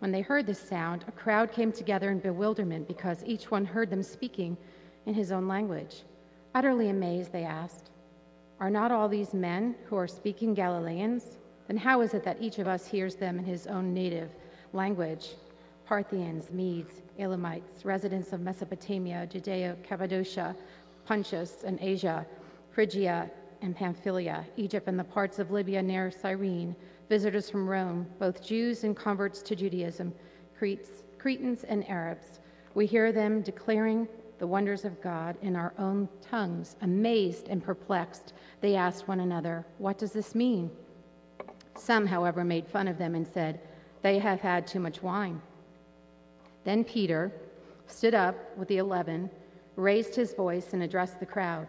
When they heard this sound, a crowd came together in bewilderment because each one heard them speaking in his own language. Utterly amazed, they asked, Are not all these men who are speaking Galileans? Then how is it that each of us hears them in his own native language? Parthians, Medes, Elamites, residents of Mesopotamia, Judea, Cappadocia, Pontus, and Asia, Phrygia, and Pamphylia, Egypt, and the parts of Libya near Cyrene visitors from Rome, both Jews and converts to Judaism, Cretes, Cretans and Arabs. We hear them declaring the wonders of God in our own tongues. Amazed and perplexed, they asked one another, What does this mean? Some, however, made fun of them and said, They have had too much wine. Then Peter stood up with the eleven, raised his voice, and addressed the crowd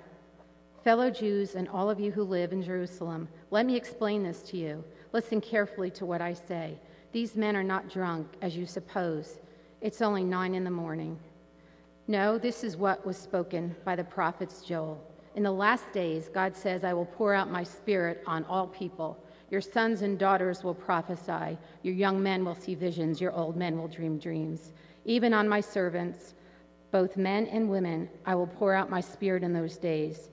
Fellow Jews and all of you who live in Jerusalem, let me explain this to you. Listen carefully to what I say. These men are not drunk, as you suppose. It's only nine in the morning. No, this is what was spoken by the prophets Joel. In the last days, God says, I will pour out my spirit on all people. Your sons and daughters will prophesy. Your young men will see visions. Your old men will dream dreams. Even on my servants, both men and women, I will pour out my spirit in those days.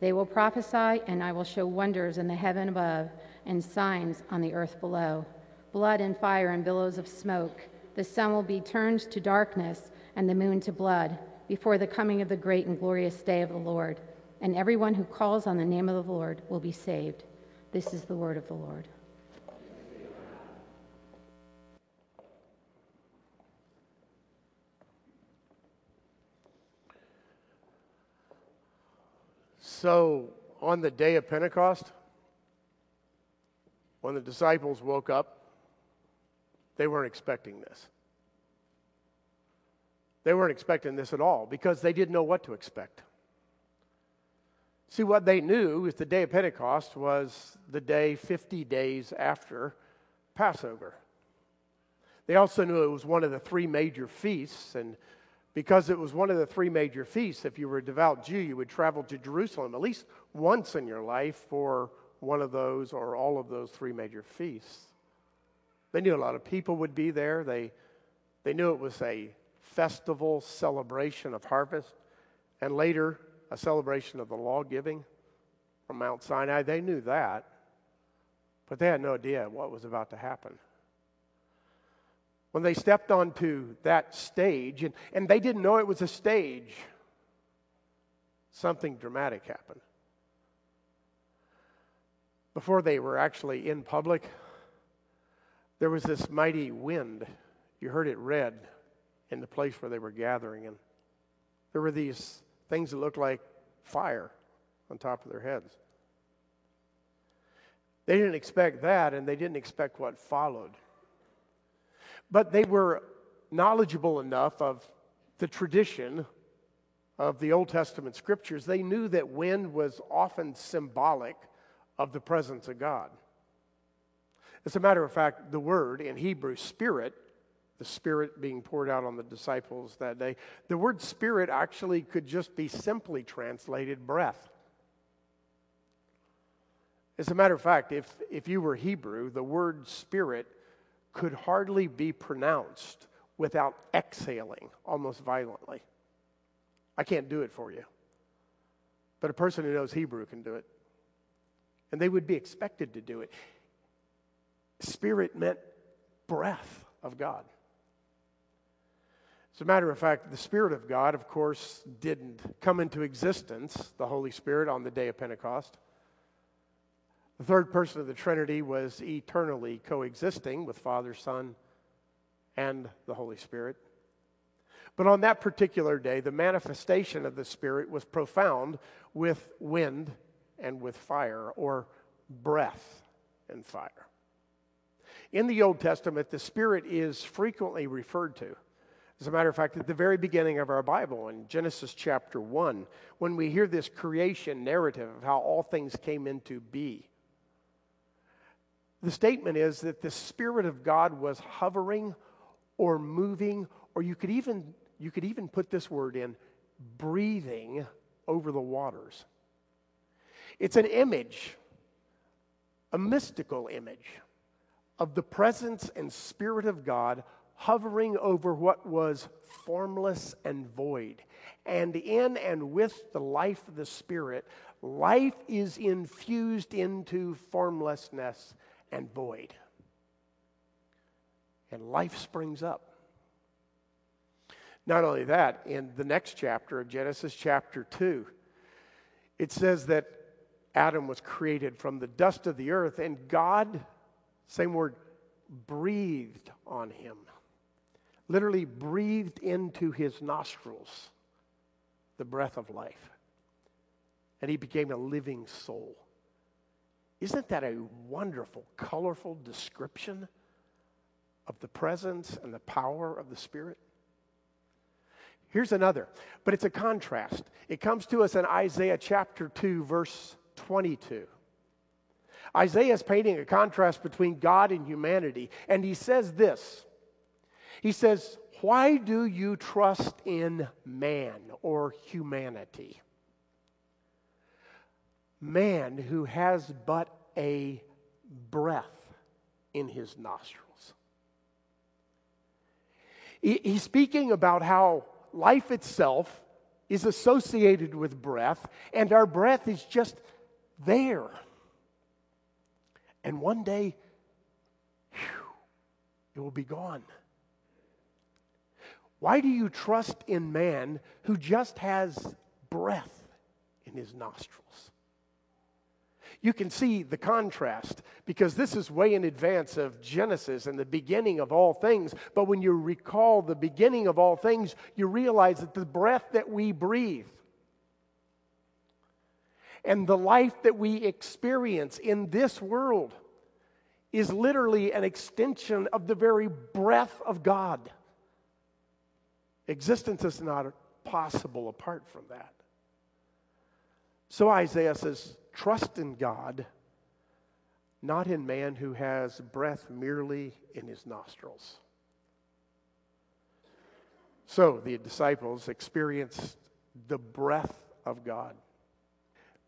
They will prophesy, and I will show wonders in the heaven above and signs on the earth below blood and fire and billows of smoke. The sun will be turned to darkness and the moon to blood before the coming of the great and glorious day of the Lord. And everyone who calls on the name of the Lord will be saved. This is the word of the Lord. So, on the day of Pentecost, when the disciples woke up, they weren't expecting this. They weren't expecting this at all because they didn't know what to expect. See, what they knew is the day of Pentecost was the day 50 days after Passover. They also knew it was one of the three major feasts, and because it was one of the three major feasts, if you were a devout Jew, you would travel to Jerusalem at least once in your life for one of those or all of those three major feasts. They knew a lot of people would be there. They, they knew it was a festival celebration of harvest and later a celebration of the law giving from Mount Sinai. They knew that, but they had no idea what was about to happen. When they stepped onto that stage, and, and they didn't know it was a stage, something dramatic happened before they were actually in public, there was this mighty wind. You heard it read in the place where they were gathering, and there were these things that looked like fire on top of their heads. They didn't expect that, and they didn't expect what followed. But they were knowledgeable enough of the tradition of the Old Testament scriptures. They knew that wind was often symbolic of the presence of God. As a matter of fact, the word in Hebrew, spirit, the spirit being poured out on the disciples that day, the word spirit actually could just be simply translated breath. As a matter of fact, if, if you were Hebrew, the word spirit could hardly be pronounced without exhaling almost violently. I can't do it for you. But a person who knows Hebrew can do it and they would be expected to do it. Spirit meant breath of God. As a matter of fact, the Spirit of God, of course, didn't come into existence, the Holy Spirit, on the day of Pentecost. The third person of the Trinity was eternally coexisting with Father, Son, and the Holy Spirit. But on that particular day, the manifestation of the Spirit was profound with wind and with fire, or breath and fire. In the Old Testament, the Spirit is frequently referred to. As a matter of fact, at the very beginning of our Bible, in Genesis chapter 1, when we hear this creation narrative of how all things came into be, the statement is that the Spirit of God was hovering or moving, or you could even, you could even put this word in breathing over the waters. It's an image, a mystical image of the presence and Spirit of God hovering over what was formless and void. And in and with the life of the Spirit, life is infused into formlessness and void. And life springs up. Not only that, in the next chapter of Genesis, chapter 2, it says that Adam was created from the dust of the earth, and God, same word, breathed on him. Literally breathed into his nostrils the breath of life. And he became a living soul. Isn't that a wonderful, colorful description of the presence and the power of the Spirit? Here's another, but it's a contrast. It comes to us in Isaiah chapter 2, verse 22. Isaiah is painting a contrast between God and humanity, and he says this He says, Why do you trust in man or humanity? Man who has but a breath in his nostrils. He's speaking about how life itself is associated with breath, and our breath is just there. And one day, whew, it will be gone. Why do you trust in man who just has breath in his nostrils? You can see the contrast because this is way in advance of Genesis and the beginning of all things. But when you recall the beginning of all things, you realize that the breath that we breathe and the life that we experience in this world is literally an extension of the very breath of God. Existence is not possible apart from that. So Isaiah says, Trust in God, not in man who has breath merely in his nostrils. So the disciples experienced the breath of God.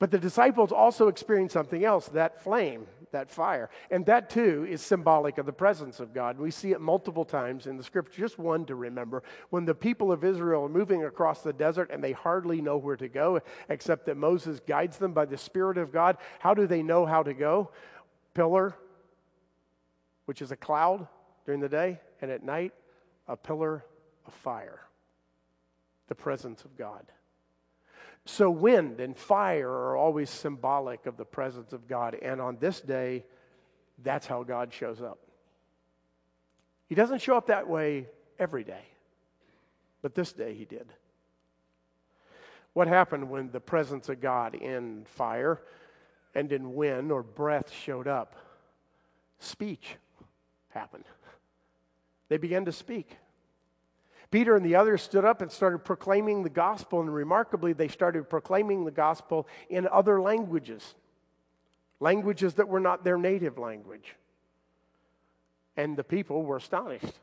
But the disciples also experienced something else that flame, that fire. And that too is symbolic of the presence of God. We see it multiple times in the scripture. Just one to remember. When the people of Israel are moving across the desert and they hardly know where to go, except that Moses guides them by the Spirit of God, how do they know how to go? Pillar, which is a cloud during the day, and at night, a pillar of fire. The presence of God. So, wind and fire are always symbolic of the presence of God. And on this day, that's how God shows up. He doesn't show up that way every day, but this day he did. What happened when the presence of God in fire and in wind or breath showed up? Speech happened. They began to speak. Peter and the others stood up and started proclaiming the gospel, and remarkably, they started proclaiming the gospel in other languages, languages that were not their native language. And the people were astonished.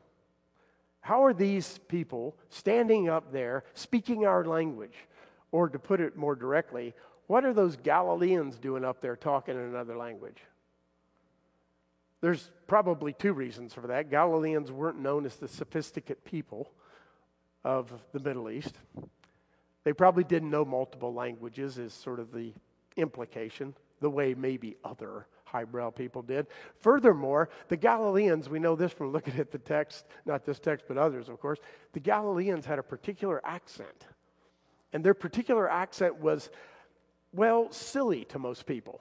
How are these people standing up there speaking our language? Or to put it more directly, what are those Galileans doing up there talking in another language? There's probably two reasons for that. Galileans weren't known as the sophisticated people of the Middle East. They probably didn't know multiple languages, is sort of the implication, the way maybe other highbrow people did. Furthermore, the Galileans, we know this from looking at the text, not this text, but others, of course, the Galileans had a particular accent. And their particular accent was, well, silly to most people.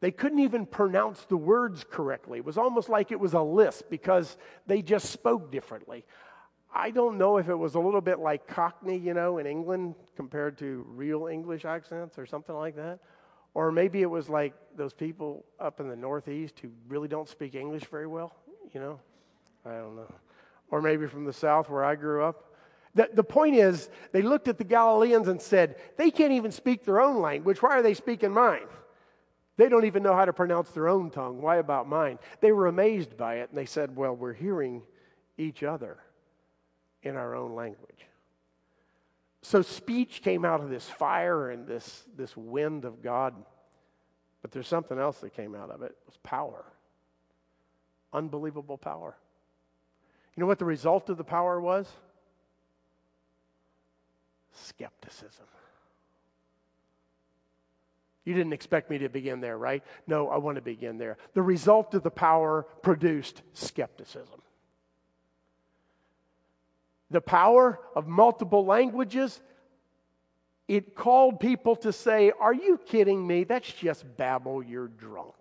They couldn't even pronounce the words correctly. It was almost like it was a lisp because they just spoke differently. I don't know if it was a little bit like Cockney, you know, in England compared to real English accents or something like that. Or maybe it was like those people up in the Northeast who really don't speak English very well. you know? I don't know. Or maybe from the south where I grew up. The, the point is, they looked at the Galileans and said, they can't even speak their own language. Why are they speaking mine? They don't even know how to pronounce their own tongue. Why about mine? They were amazed by it and they said, well, we're hearing each other in our own language. So speech came out of this fire and this, this wind of God. But there's something else that came out of it. It was power. Unbelievable power. You know what the result of the power was? Skepticism. You didn't expect me to begin there, right? No, I want to begin there. The result of the power produced skepticism. The power of multiple languages, it called people to say, Are you kidding me? That's just babble, you're drunk.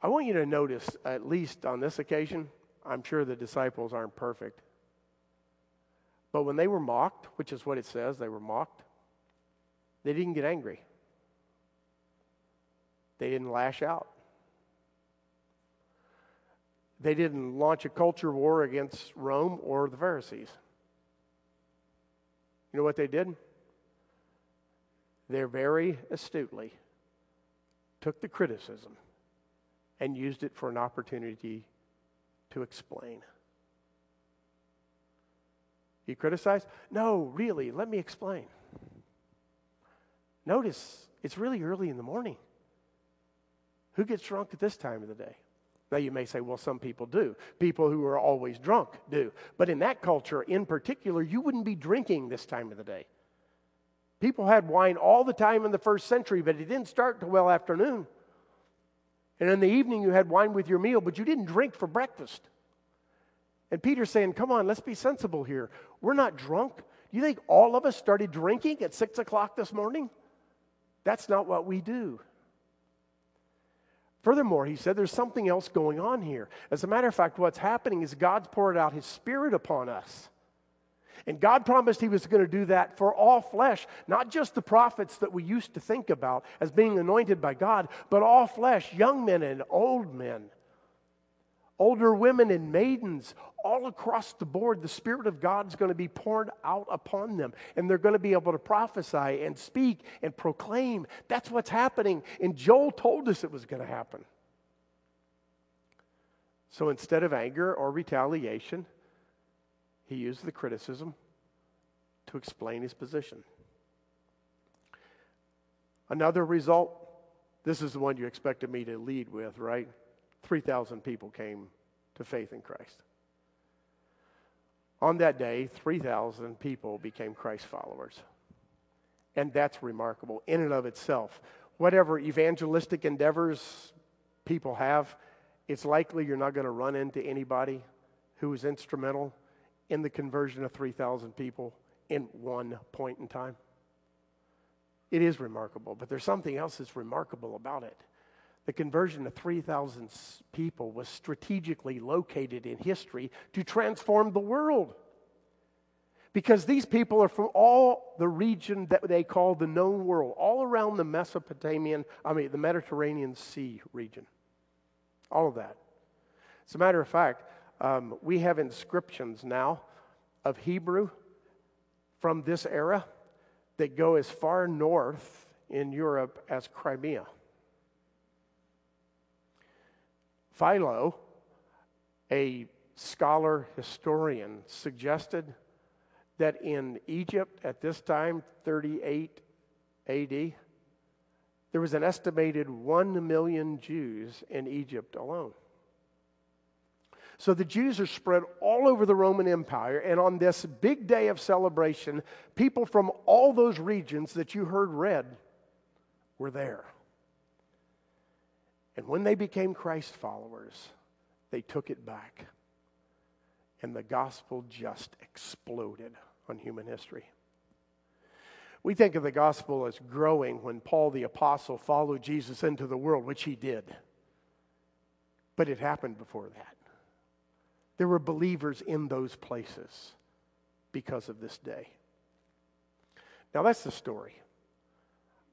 I want you to notice, at least on this occasion, I'm sure the disciples aren't perfect. But when they were mocked, which is what it says, they were mocked, they didn't get angry. They didn't lash out. They didn't launch a culture war against Rome or the Pharisees. You know what they did? They very astutely took the criticism and used it for an opportunity to explain. You criticize? No, really, let me explain. Notice it's really early in the morning. Who gets drunk at this time of the day? Now, you may say, well, some people do. People who are always drunk do. But in that culture in particular, you wouldn't be drinking this time of the day. People had wine all the time in the first century, but it didn't start till well afternoon. And in the evening, you had wine with your meal, but you didn't drink for breakfast. And Peter's saying, Come on, let's be sensible here. We're not drunk. Do you think all of us started drinking at six o'clock this morning? That's not what we do. Furthermore, he said there's something else going on here. As a matter of fact, what's happening is God's poured out his spirit upon us. And God promised He was going to do that for all flesh, not just the prophets that we used to think about as being anointed by God, but all flesh, young men and old men, older women and maidens, all across the board. The Spirit of God is going to be poured out upon them, and they're going to be able to prophesy and speak and proclaim. That's what's happening. And Joel told us it was going to happen. So instead of anger or retaliation, he used the criticism to explain his position. Another result, this is the one you expected me to lead with, right? 3,000 people came to faith in Christ. On that day, 3,000 people became Christ followers. And that's remarkable in and of itself. Whatever evangelistic endeavors people have, it's likely you're not going to run into anybody who was instrumental in the conversion of 3,000 people in one point in time. It is remarkable, but there's something else that's remarkable about it. The conversion of 3,000 people was strategically located in history to transform the world. Because these people are from all the region that they call the known world, all around the Mesopotamian, I mean, the Mediterranean Sea region. All of that. As a matter of fact, um, we have inscriptions now of Hebrew from this era that go as far north in Europe as Crimea. Philo, a scholar historian, suggested that in Egypt at this time, 38 AD, there was an estimated 1 million Jews in Egypt alone. So the Jews are spread all over the Roman Empire, and on this big day of celebration, people from all those regions that you heard read were there. And when they became Christ followers, they took it back. And the gospel just exploded on human history. We think of the gospel as growing when Paul the Apostle followed Jesus into the world, which he did. But it happened before that. There were believers in those places because of this day. Now, that's the story.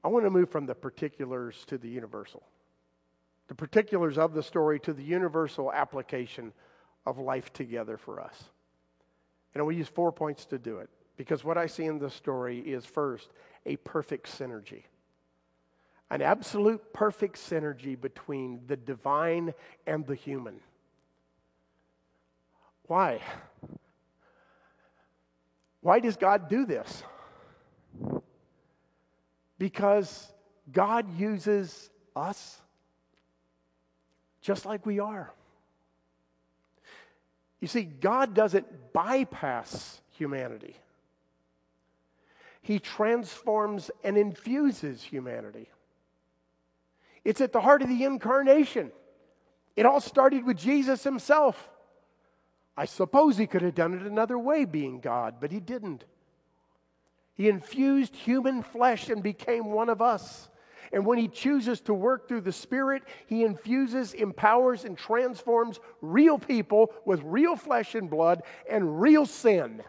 I want to move from the particulars to the universal. The particulars of the story to the universal application of life together for us. And we use four points to do it because what I see in this story is first, a perfect synergy. An absolute perfect synergy between the divine and the human. Why? Why does God do this? Because God uses us just like we are. You see, God doesn't bypass humanity, He transforms and infuses humanity. It's at the heart of the incarnation. It all started with Jesus Himself. I suppose He could have done it another way, being God, but He didn't. He infused human flesh and became one of us. And when he chooses to work through the Spirit, he infuses, empowers, and transforms real people with real flesh and blood and real sin.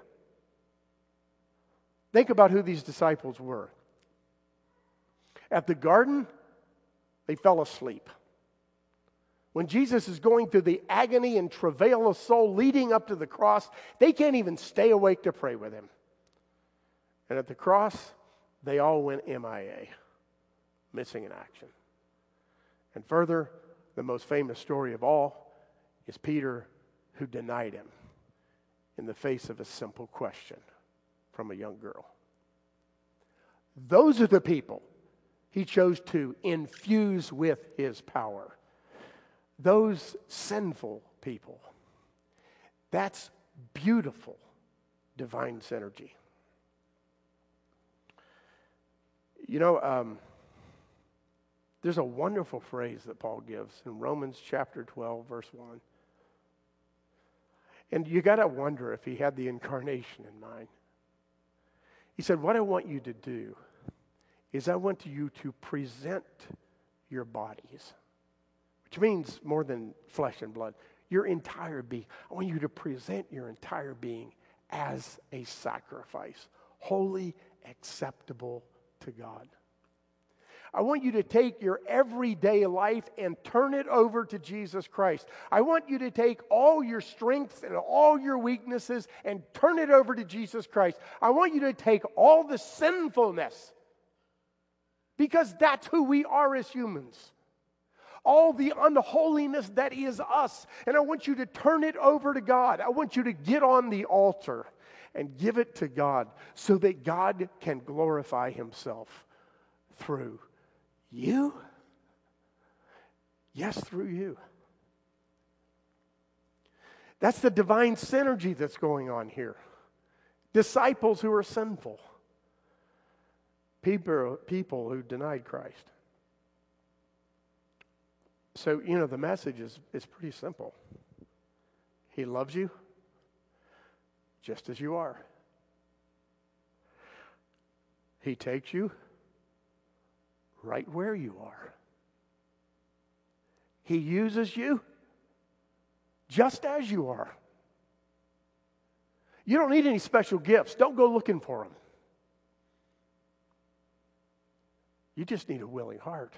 Think about who these disciples were. At the garden, they fell asleep. When Jesus is going through the agony and travail of soul leading up to the cross, they can't even stay awake to pray with him. And at the cross, they all went MIA missing in action. And further, the most famous story of all is Peter who denied him in the face of a simple question from a young girl. Those are the people he chose to infuse with his power. Those sinful people. That's beautiful divine synergy. You know, um, there's a wonderful phrase that Paul gives in Romans chapter 12, verse 1. And you got to wonder if he had the incarnation in mind. He said, What I want you to do is I want you to present your bodies, which means more than flesh and blood, your entire being. I want you to present your entire being as a sacrifice, holy, acceptable to God. I want you to take your everyday life and turn it over to Jesus Christ. I want you to take all your strengths and all your weaknesses and turn it over to Jesus Christ. I want you to take all the sinfulness because that's who we are as humans. All the unholiness that is us. And I want you to turn it over to God. I want you to get on the altar and give it to God so that God can glorify Himself through you? Yes, through you. That's the divine synergy that's going on here. Disciples who are sinful, people, people who denied Christ. So, you know, the message is, is pretty simple. He loves you just as you are. He takes you right where you are. He uses you just as you are. You don't need any special gifts. Don't go looking for them. You just need a willing heart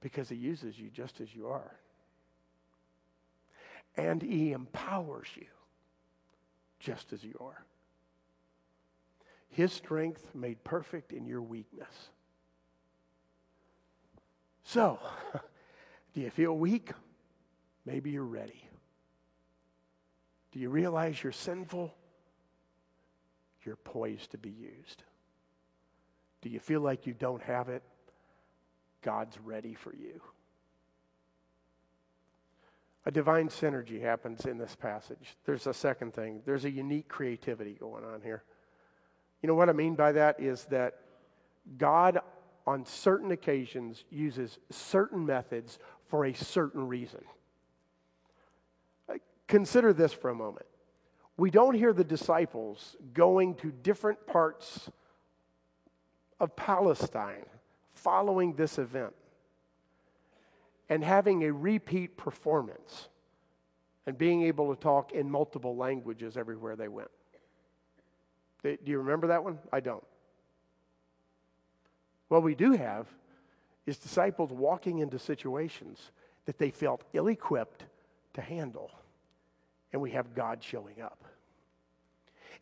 because He uses you just as you are. And He empowers you just as you are. His strength made perfect in your weakness. So, do you feel weak? Maybe you're ready. Do you realize you're sinful? You're poised to be used. Do you feel like you don't have it? God's ready for you. A divine synergy happens in this passage. There's a second thing. There's a unique creativity going on here. You know what I mean by that is that God on certain occasions uses certain methods for a certain reason. Consider this for a moment. We don't hear the disciples going to different parts of Palestine following this event and having a repeat performance and being able to talk in multiple languages everywhere they went. Do you remember that one? I don't. What we do have is disciples walking into situations that they felt ill equipped to handle. And we have God showing up.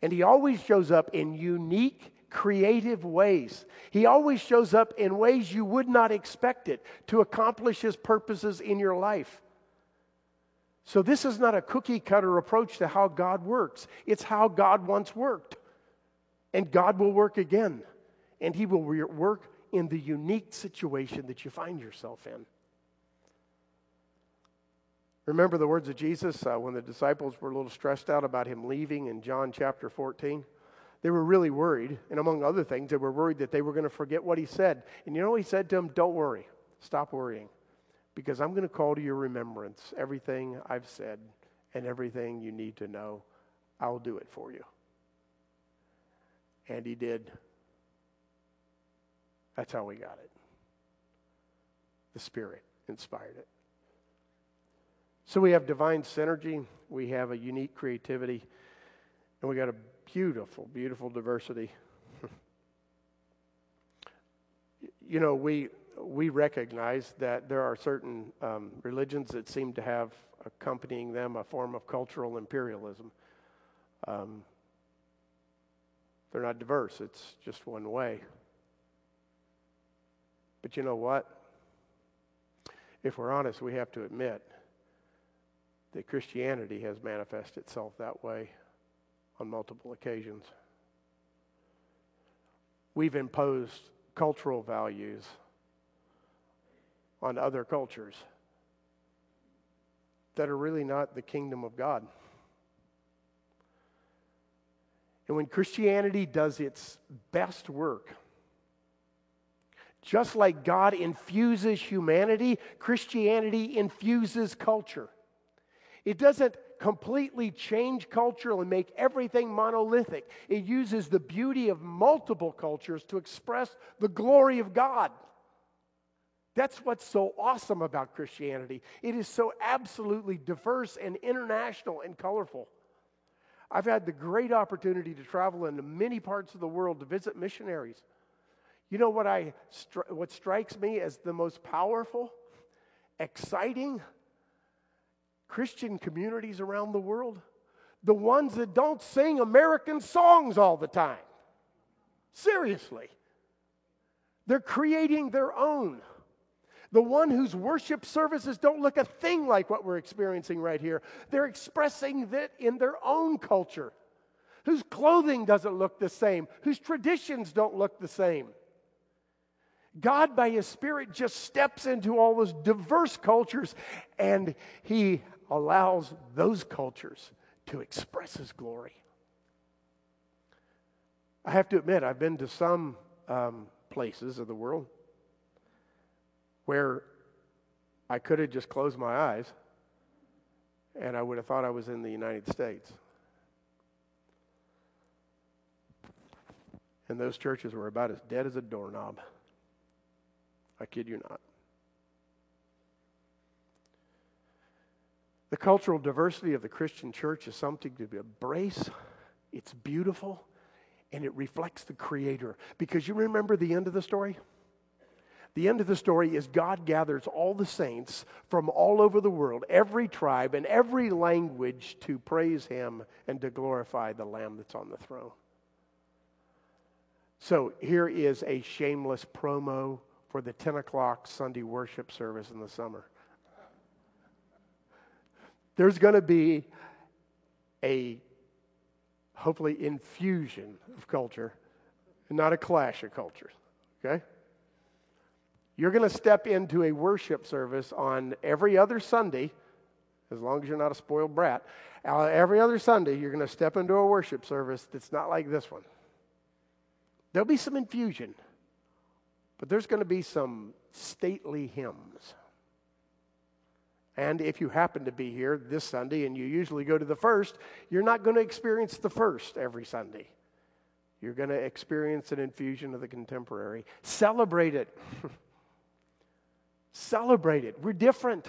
And he always shows up in unique, creative ways. He always shows up in ways you would not expect it to accomplish his purposes in your life. So, this is not a cookie cutter approach to how God works. It's how God once worked. And God will work again. And He will work in the unique situation that you find yourself in. Remember the words of Jesus uh, when the disciples were a little stressed out about Him leaving in John chapter 14? They were really worried. And among other things, they were worried that they were going to forget what He said. And you know He said to them? Don't worry. Stop worrying because I'm going to call to your remembrance everything I've said and everything you need to know. I'll do it for you. And he did. That's how we got it. The Spirit inspired it. So we have divine synergy, we have a unique creativity, and we got a beautiful, beautiful diversity. you know, we we recognize that there are certain um, religions that seem to have accompanying them a form of cultural imperialism. Um, they're not diverse, it's just one way. But you know what? If we're honest, we have to admit that Christianity has manifested itself that way on multiple occasions. We've imposed cultural values on other cultures that are really not the kingdom of God. And when Christianity does its best work, just like God infuses humanity, Christianity infuses culture. It doesn't completely change culture and make everything monolithic. It uses the beauty of multiple cultures to express the glory of God. That's what's so awesome about Christianity. It is so absolutely diverse and international and colorful. I've had the great opportunity to travel into many parts of the world to visit missionaries. You know what I what strikes me as the most powerful, exciting Christian communities around the world? The ones that don't sing American songs all the time. Seriously. They're creating their own. The one whose worship services don't look a thing like what we're experiencing right here. They're expressing that in their own culture, whose clothing doesn't look the same, whose traditions don't look the same. God, by His Spirit, just steps into all those diverse cultures and He allows those cultures to express His glory. I have to admit, I've been to some um, places of the world where I could have just closed my eyes and I would have thought I was in the United States. And those churches were about as dead as a doorknob. I kid you not. The cultural diversity of the Christian church is something to embrace. It's beautiful and it reflects the Creator. Because you remember the end of the story? The end of the story is God gathers all the saints from all over the world, every tribe and every language to praise Him and to glorify the Lamb that's on the throne. So here is a shameless promo for the 10 o'clock Sunday worship service in the summer. There's going to be a hopefully infusion of culture, and not a clash of cultures. Okay? You're going to step into a worship service on every other Sunday, as long as you're not a spoiled brat. Uh, every other Sunday, you're going to step into a worship service that's not like this one. There'll be some infusion, but there's going to be some stately hymns. And if you happen to be here this Sunday and you usually go to the first, you're not going to experience the first every Sunday. You're going to experience an infusion of the contemporary. Celebrate it. Celebrate it. We're different.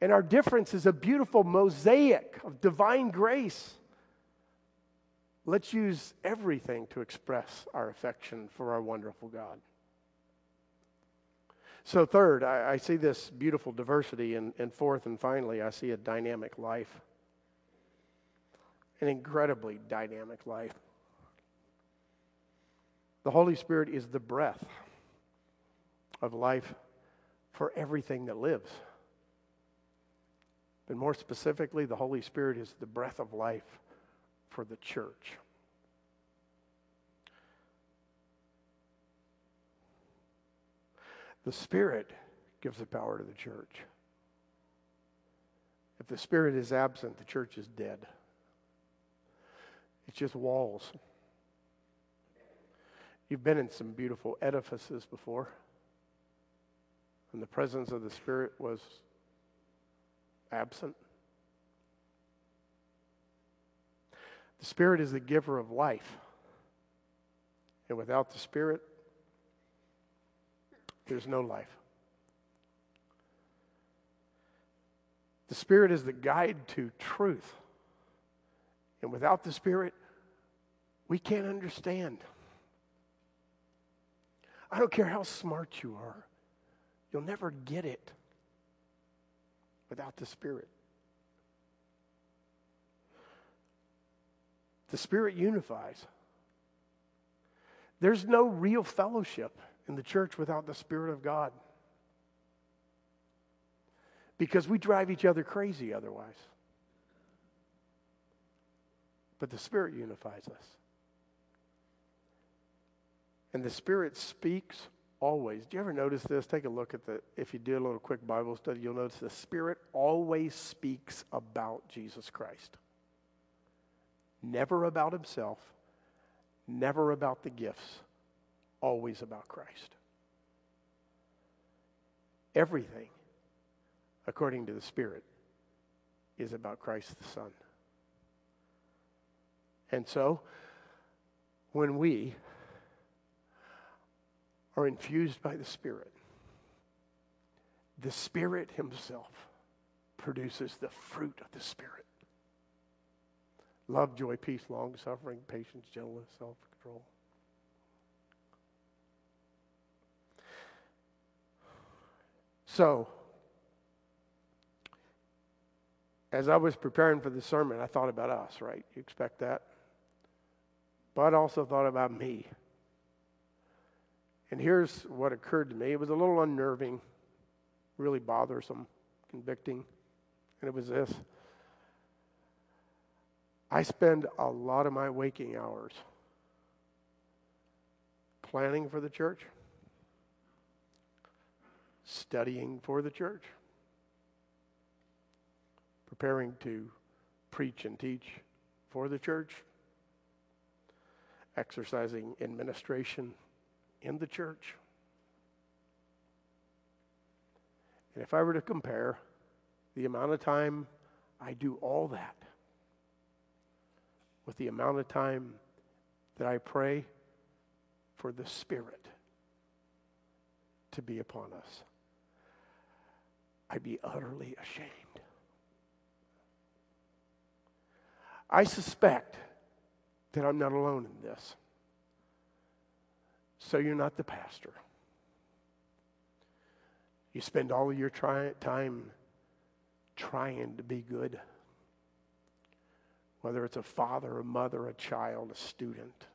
And our difference is a beautiful mosaic of divine grace. Let's use everything to express our affection for our wonderful God. So, third, I, I see this beautiful diversity. And, and fourth and finally, I see a dynamic life. An incredibly dynamic life. The Holy Spirit is the breath of life for everything that lives. But more specifically, the Holy Spirit is the breath of life for the church. The Spirit gives the power to the church. If the Spirit is absent, the church is dead. It's just walls. You've been in some beautiful edifices before, and the presence of the Spirit was absent. The Spirit is the giver of life. And without the Spirit, there's no life. The Spirit is the guide to truth. And without the Spirit, we can't understand. I don't care how smart you are, you'll never get it without the Spirit. The Spirit unifies. There's no real fellowship in the church without the Spirit of God. Because we drive each other crazy otherwise. But the Spirit unifies us. And the Spirit speaks always. Do you ever notice this? Take a look at the, if you do a little quick Bible study, you'll notice the Spirit always speaks about Jesus Christ. Never about himself, never about the gifts, always about Christ. Everything, according to the Spirit, is about Christ the Son. And so, when we are infused by the Spirit, the Spirit Himself produces the fruit of the Spirit love, joy, peace, long suffering, patience, gentleness, self control. So, as I was preparing for the sermon, I thought about us, right? You expect that? But I also thought about me. And here's what occurred to me it was a little unnerving, really bothersome, convicting. And it was this I spend a lot of my waking hours planning for the church, studying for the church, preparing to preach and teach for the church, exercising administration in the church. And if I were to compare the amount of time I do all that with the amount of time that I pray for the Spirit to be upon us, I'd be utterly ashamed. I suspect that I'm not alone in this. So you're not the pastor. You spend all of your try- time trying to be good, whether it's a father, a mother, a child, a student.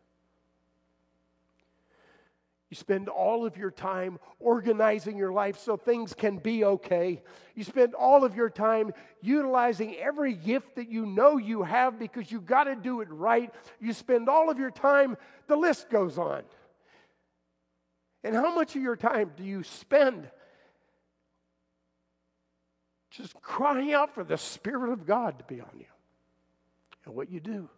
You spend all of your time organizing your life so things can be okay. You spend all of your time utilizing every gift that you know you have because you got to do it right. You spend all of your time, the list goes on. And how much of your time do you spend just crying out for the Spirit of God to be on you and what you do?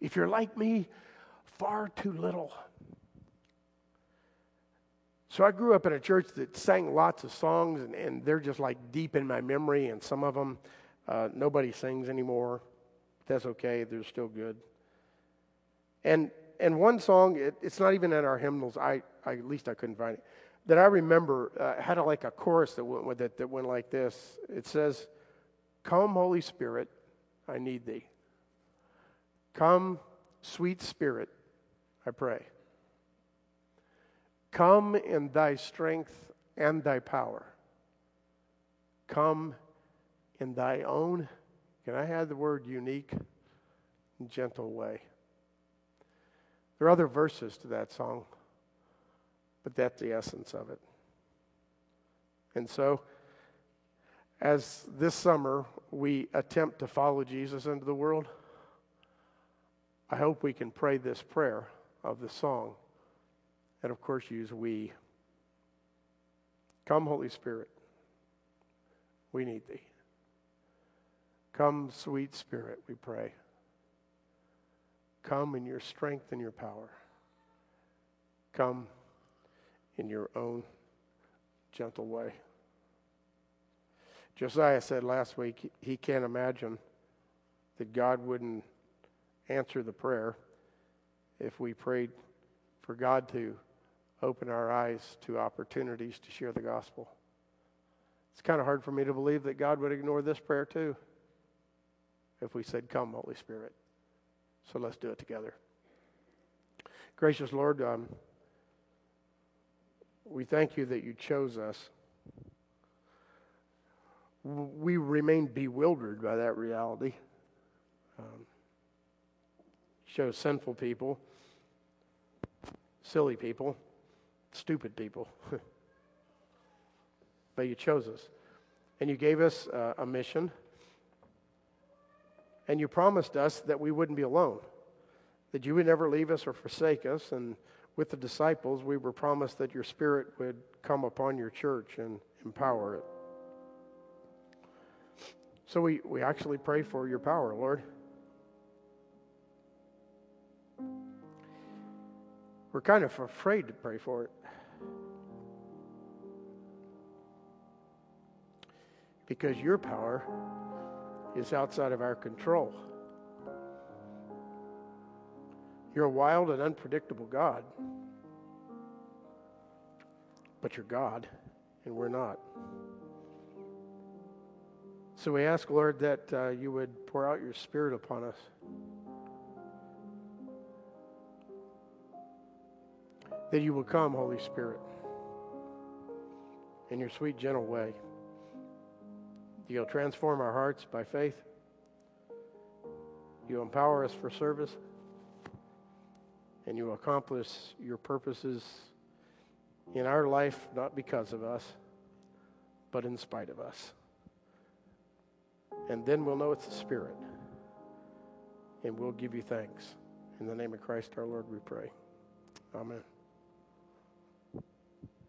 If you're like me, far too little. So I grew up in a church that sang lots of songs, and, and they're just like deep in my memory, and some of them uh, nobody sings anymore. That's okay, they're still good. And and one song, it, it's not even in our hymnals. I, I, at least I couldn't find it. That I remember uh, had a, like a chorus that went with it that went like this. It says, "Come, Holy Spirit, I need Thee. Come, sweet Spirit, I pray. Come in thy strength and thy power. Come in thy own, can I add the word unique, gentle way? There are other verses to that song, but that's the essence of it. And so, as this summer we attempt to follow Jesus into the world, I hope we can pray this prayer of the song and, of course, use we. Come, Holy Spirit, we need thee. Come, sweet Spirit, we pray. Come in your strength and your power. Come in your own gentle way. Josiah said last week he can't imagine that God wouldn't answer the prayer if we prayed for God to open our eyes to opportunities to share the gospel. It's kind of hard for me to believe that God would ignore this prayer too if we said, Come, Holy Spirit. So let's do it together. Gracious Lord, um, we thank you that you chose us. We remain bewildered by that reality. Um, shows sinful people, silly people, stupid people. but you chose us. And you gave us uh, a mission. And you promised us that we wouldn't be alone, that you would never leave us or forsake us. And with the disciples, we were promised that your Spirit would come upon your church and empower it. So we, we actually pray for your power, Lord. We're kind of afraid to pray for it. Because your power is outside of our control. You're a wild and unpredictable God. But you're God, and we're not. So we ask, Lord, that uh, you would pour out your Spirit upon us. that you will come, Holy Spirit, in your sweet, gentle way. You'll transform our hearts by faith. You empower us for service. And you accomplish your purposes in our life, not because of us, but in spite of us. And then we'll know it's the Spirit. And we'll give you thanks. In the name of Christ our Lord, we pray. Amen.